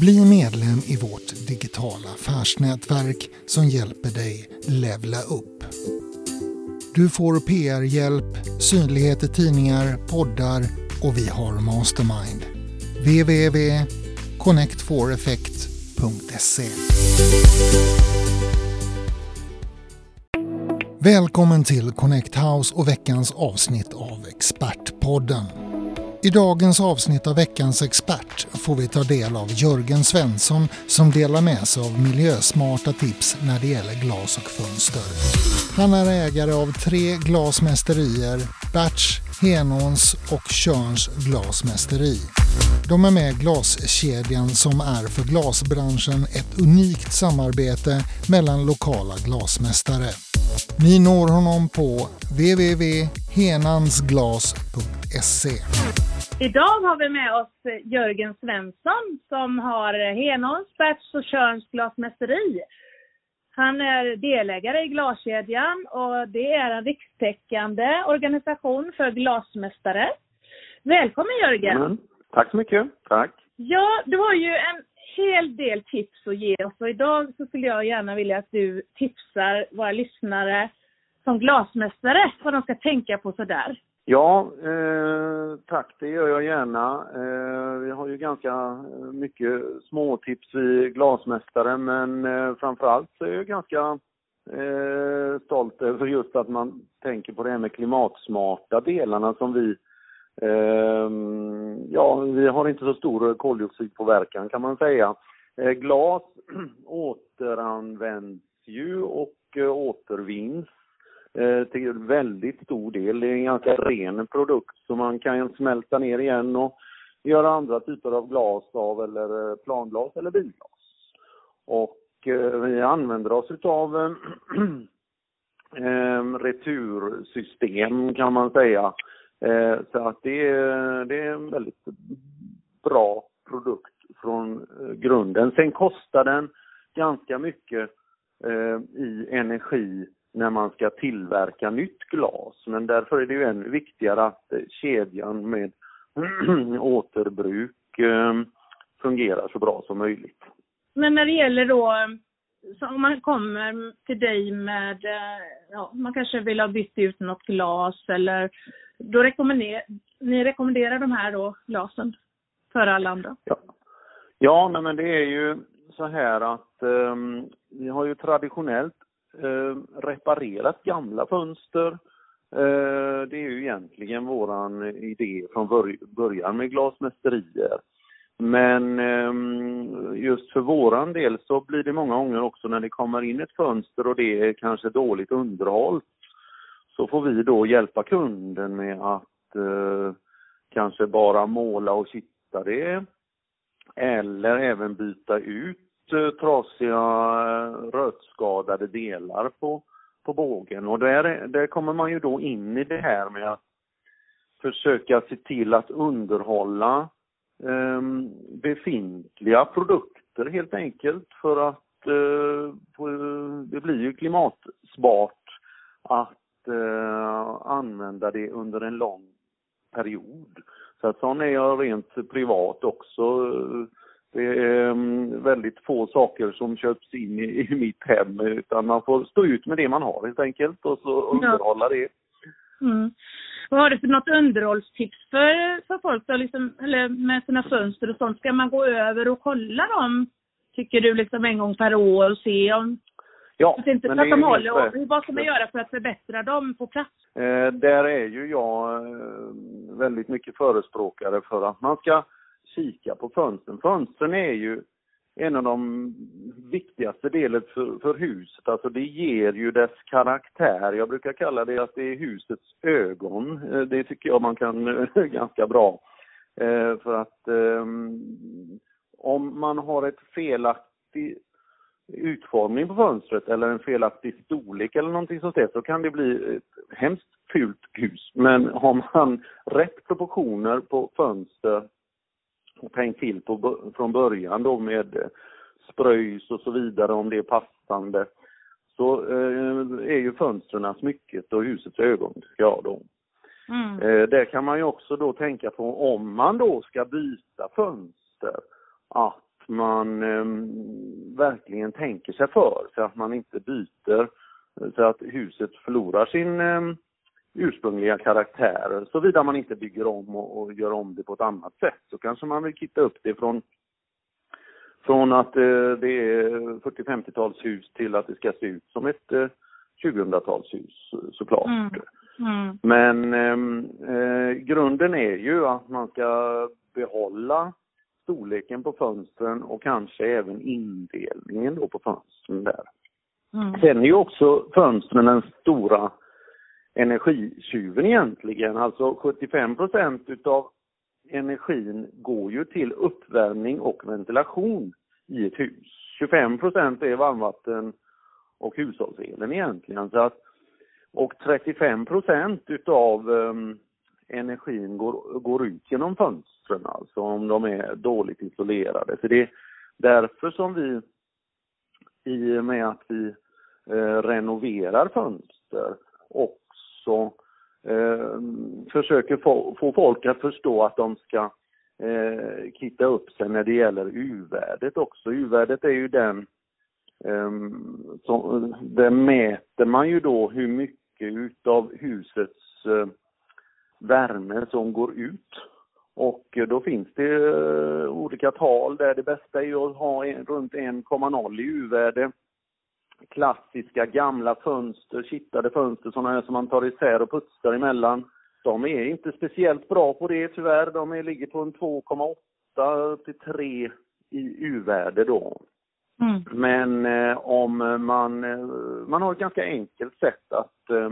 Bli medlem i vårt digitala affärsnätverk som hjälper dig levla upp. Du får PR-hjälp, synlighet i tidningar, poddar och vi har Mastermind. www.connectforeffect.se Välkommen till Connect House och veckans avsnitt av Expertpodden. I dagens avsnitt av veckans expert får vi ta del av Jörgen Svensson som delar med sig av miljösmarta tips när det gäller glas och fönster. Han är ägare av tre glasmästerier, Batch, Henåns och Körns glasmästeri. De är med i glaskedjan som är för glasbranschen ett unikt samarbete mellan lokala glasmästare. Ni når honom på www.henansglas.se. Idag har vi med oss Jörgen Svensson som har Henåns, Berts och Körns glasmästeri. Han är delägare i glaskedjan och det är en rikstäckande organisation för glasmästare. Välkommen Jörgen! Mm. Tack så mycket, tack. Ja, du har ju en hel del tips att ge oss och idag så skulle jag gärna vilja att du tipsar våra lyssnare som glasmästare vad de ska tänka på sådär. Ja, eh, tack det gör jag gärna. Eh, vi har ju ganska eh, mycket småtips i glasmästare men eh, framförallt så är jag ganska eh, stolt över just att man tänker på det här med klimatsmarta delarna som vi eh, Ja, vi har inte så stor koldioxidpåverkan kan man säga. Eh, glas återanvänds ju och eh, återvinns Eh, till väldigt stor del. Det är en ganska ren produkt så man kan smälta ner igen och göra andra typer av glas av eller eh, planglas eller bilglas. Och eh, vi använder oss utav eh, retursystem kan man säga. Eh, så att det är, det är en väldigt bra produkt från grunden. Sen kostar den ganska mycket eh, i energi när man ska tillverka nytt glas. Men därför är det ju ännu viktigare att kedjan med återbruk eh, fungerar så bra som möjligt. Men när det gäller då, om man kommer till dig med, eh, ja, man kanske vill ha bytt ut något glas eller då rekommenderar, ni rekommenderar de här då glasen för alla andra? Ja, ja nej, men det är ju så här att um, vi har ju traditionellt eh, Eh, reparerat gamla fönster. Eh, det är ju egentligen våran idé från början med glasmästerier. Men eh, just för våran del så blir det många gånger också när det kommer in ett fönster och det är kanske dåligt underhåll. så får vi då hjälpa kunden med att eh, kanske bara måla och kitta det eller även byta ut Eh, trasiga eh, rötskadade delar på, på bågen. Och där, där kommer man ju då in i det här med att försöka se till att underhålla eh, befintliga produkter helt enkelt för att eh, det blir ju klimatsmart att eh, använda det under en lång period. Så att sån är jag rent privat också eh, det är mm, väldigt få saker som köps in i, i mitt hem utan man får stå ut med det man har helt enkelt och så underhålla det. Mm. Vad har du för något underhållstips för, för folk då, liksom, eller med sina fönster och sånt? Ska man gå över och kolla dem, tycker du, liksom en gång per år och se om Ja, att inte, men att de håller. Och vad ska man göra för att förbättra dem på plats? Eh, där är ju jag eh, väldigt mycket förespråkare för att man ska kika på fönstren. Fönstren är ju en av de viktigaste delarna för, för, huset. Alltså det ger ju dess karaktär. Jag brukar kalla det att det är husets ögon. Eh, det tycker jag man kan eh, ganska bra. Eh, för att eh, om man har ett felaktig utformning på fönstret eller en felaktig storlek eller någonting sånt där så kan det bli ett hemskt fult hus. Men har man rätt proportioner på fönster tänkt till på, från början då med eh, spröjs och så vidare om det är passande så eh, är ju fönstren smycket och husets ögon, tycker jag då. Mm. Eh, det kan man ju också då tänka på om man då ska byta fönster att man eh, verkligen tänker sig för så att man inte byter så att huset förlorar sin eh, ursprungliga karaktär. Såvida man inte bygger om och, och, gör om det på ett annat sätt så kanske man vill kitta upp det från från att eh, det är 40-50-talshus till att det ska se ut som ett eh, 2000-talshus såklart. Mm. Mm. Men ehm, eh, grunden är ju att man ska behålla storleken på fönstren och kanske även indelningen då på fönstren där. Mm. Sen är ju också fönstren den stora energitjuven egentligen. Alltså 75 procent utav energin går ju till uppvärmning och ventilation i ett hus. 25 procent är varmvatten och hushållselen egentligen. Så att, och 35 procent utav um, energin går, går ut genom fönstren, alltså om de är dåligt isolerade. Så det är därför som vi, i och med att vi eh, renoverar fönster, och också eh, försöker få, få folk att förstå att de ska eh, kitta upp sig när det gäller U-värdet också. U-värdet är ju den, eh, som, där mäter man ju då hur mycket utav husets eh, värme som går ut. Och eh, då finns det eh, olika tal där det bästa är ju att ha en, runt 1,0 i U-värde. Klassiska gamla fönster, kittade fönster, sådana som man tar isär och putsar emellan. De är inte speciellt bra på det tyvärr. De är, ligger på en 2,8 till 3 i U-värde då. Mm. Men eh, om man, eh, man har ett ganska enkelt sätt att eh,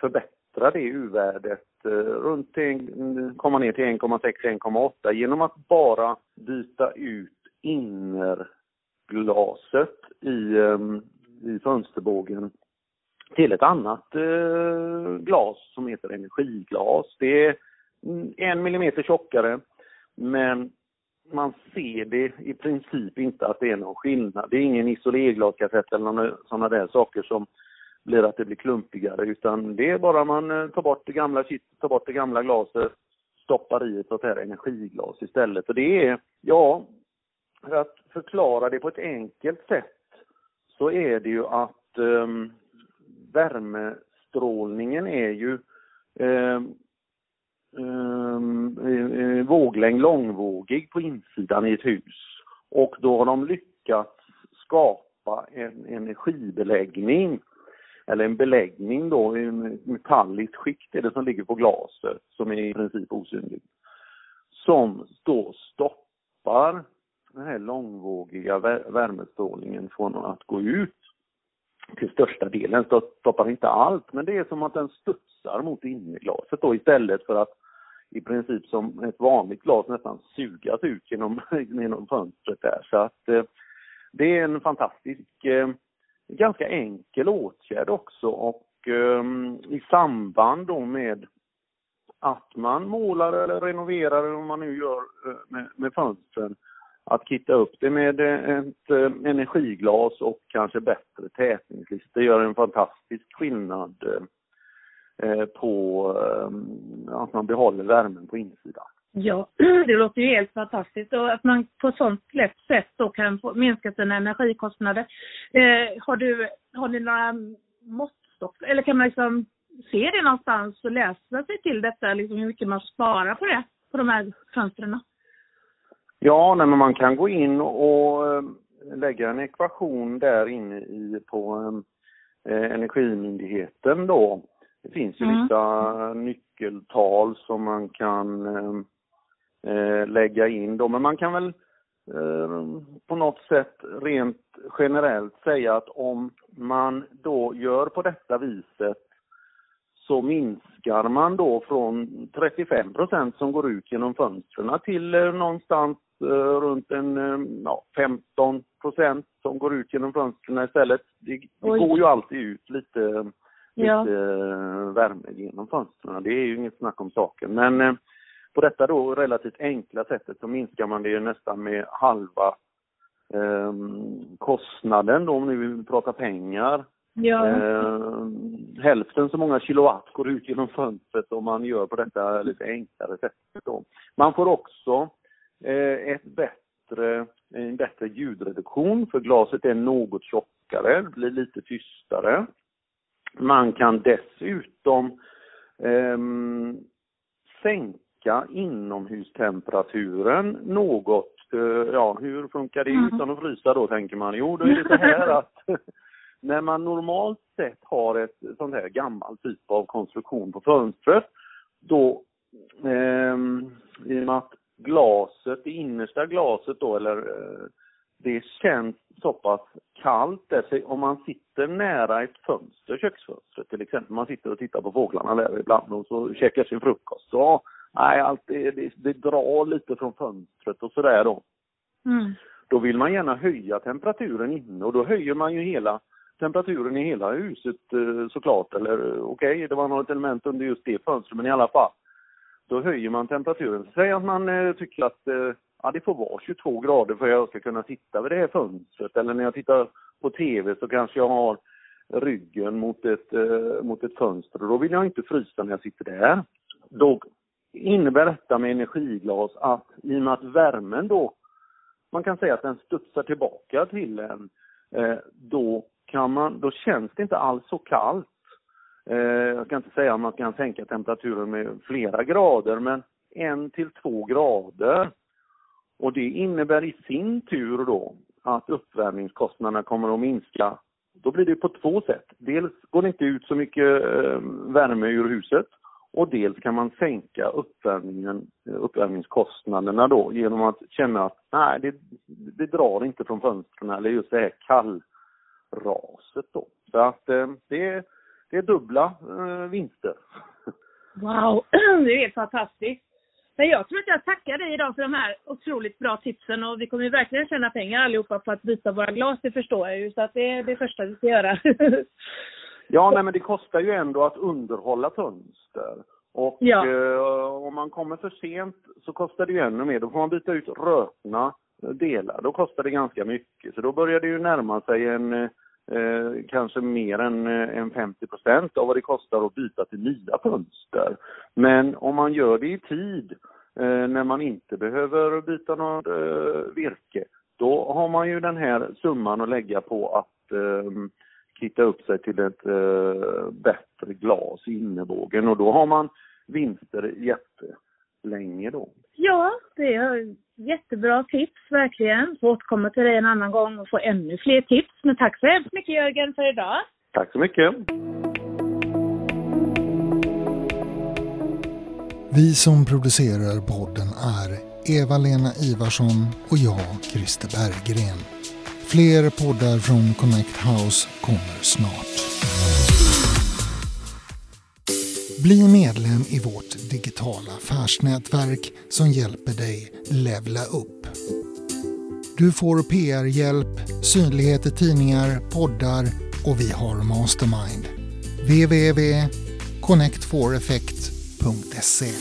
förbättra det U-värdet eh, runt en, komma ner till 1,6-1,8 genom att bara byta ut innerglaset i, eh, i fönsterbågen till ett annat eh, glas som heter energiglas. Det är mm, en millimeter tjockare men man ser det i princip inte att det är någon skillnad. Det är ingen isolerglaskassett eller någon, sådana där saker som blir att det blir klumpigare utan det är bara man eh, tar bort det gamla kittet, tar bort det gamla glaset, stoppar i ett sånt här energiglas istället. Och det är, ja, för att förklara det på ett enkelt sätt så är det ju att eh, värmestrålningen är ju eh, eh, våglängd långvågig på insidan i ett hus. Och då har de lyckats skapa en energibeläggning eller en beläggning då, en metalliskt skikt är det som ligger på glaset som är i princip osynligt. Som då stoppar den här långvågiga värmestrålningen från att gå ut till största delen, stoppar inte allt, men det är som att den studsar mot innerglaset då istället för att i princip som ett vanligt glas nästan sugas ut genom, genom fönstret där. Så att eh, det är en fantastisk, eh, ganska enkel åtgärd också och eh, i samband då med att man målar eller renoverar eller vad man nu gör eh, med, med fönstren att kitta upp det med eh, ett eh, energiglas och kanske bättre tätningslist. Det gör en fantastisk skillnad eh, på att man behåller värmen på insidan. Ja, det låter ju helt fantastiskt och att man på sånt lätt sätt då kan få minska sina energikostnader. Eh, har du, har ni några måttstock eller kan man liksom se det någonstans och läsa sig till detta, liksom hur mycket man sparar på det, på de här fönstren? Ja, nej, men man kan gå in och eh, lägga en ekvation där inne i, på eh, Energimyndigheten då. Det finns ju mm. vissa nyckeltal som man kan eh, eh, lägga in då, men man kan väl eh, på något sätt rent generellt säga att om man då gör på detta viset så minskar man då från 35 procent som går ut genom fönstren till eh, någonstans Eh, runt en eh, ja, 15 procent som går ut genom fönstren istället. Det, det går ju alltid ut lite, ja. lite eh, värme genom fönstren. Det är ju inget snack om saken. Men på detta då relativt enkla sättet så minskar man det ju nästan med halva eh, kostnaden då om nu vi pratar pengar. Ja. Eh, hälften så många kilowatt går ut genom fönstret om man gör på detta lite enklare sättet. Då. Man får också Eh, ett bättre en bättre ljudreduktion för glaset är något tjockare, blir lite tystare. Man kan dessutom eh, sänka inomhustemperaturen något. Eh, ja, hur funkar det mm. utan att frysa då tänker man? Jo, då är det så här att när man normalt sett har ett sånt här gammalt typ av konstruktion på fönstret, då eh, i och med att glaset, det innersta glaset då, eller eh, det känns så pass kallt där, om man sitter nära ett fönster, köksfönster till exempel, man sitter och tittar på fåglarna där ibland och så käkar sin frukost, så nej, allt det, det, det drar lite från fönstret och sådär då. Mm. Då vill man gärna höja temperaturen inne och då höjer man ju hela temperaturen i hela huset eh, såklart, eller okej, okay, det var något element under just det fönstret, men i alla fall. Då höjer man temperaturen. Säg att man eh, tycker att eh, ja, det får vara 22 grader för att jag ska kunna sitta vid det här fönstret. Eller när jag tittar på TV så kanske jag har ryggen mot ett, eh, mot ett fönster och då vill jag inte frysa när jag sitter där. Då innebär detta med energiglas att i och med att värmen då, man kan säga att den studsar tillbaka till en, eh, då kan man, då känns det inte alls så kallt. Eh, jag ska inte säga att man kan sänka temperaturen med flera grader, men en till två grader. Och det innebär i sin tur då att uppvärmningskostnaderna kommer att minska. Då blir det på två sätt. Dels går det inte ut så mycket eh, värme ur huset och dels kan man sänka uppvärmningen, eh, uppvärmningskostnaderna då genom att känna att nej, det, det drar inte från fönstren eller just det här kallraset då. Så att eh, det, det är dubbla eh, vinster. Wow, det är fantastiskt. Men jag tror att jag tackar dig idag för de här otroligt bra tipsen och vi kommer ju verkligen tjäna pengar allihopa på att byta våra glas, det förstår jag ju. Så att det är det första vi ska göra. ja, nej men det kostar ju ändå att underhålla fönster. Och ja. eh, om man kommer för sent så kostar det ju ännu mer. Då får man byta ut rötna delar. Då kostar det ganska mycket. Så då börjar det ju närma sig en eh, kanske mer än, eh, än 50 procent av vad det kostar att byta till nya fönster. Men om man gör det i tid eh, när man inte behöver byta något eh, virke, då har man ju den här summan att lägga på att eh, kitta upp sig till ett eh, bättre glas i innerbågen och då har man vinster jättelänge då. Ja, det är jättebra tips verkligen. Får återkomma till dig en annan gång och få ännu fler tips. Men tack så hemskt mycket Jörgen för idag. Tack så mycket. Vi som producerar podden är Eva-Lena Ivarsson och jag, Christer Berggren. Fler poddar från Connect House kommer snart. Bli medlem i vårt digitala affärsnätverk som hjälper dig levla upp. Du får PR-hjälp, synlighet i tidningar, poddar och vi har Mastermind. www.connectforeffect.se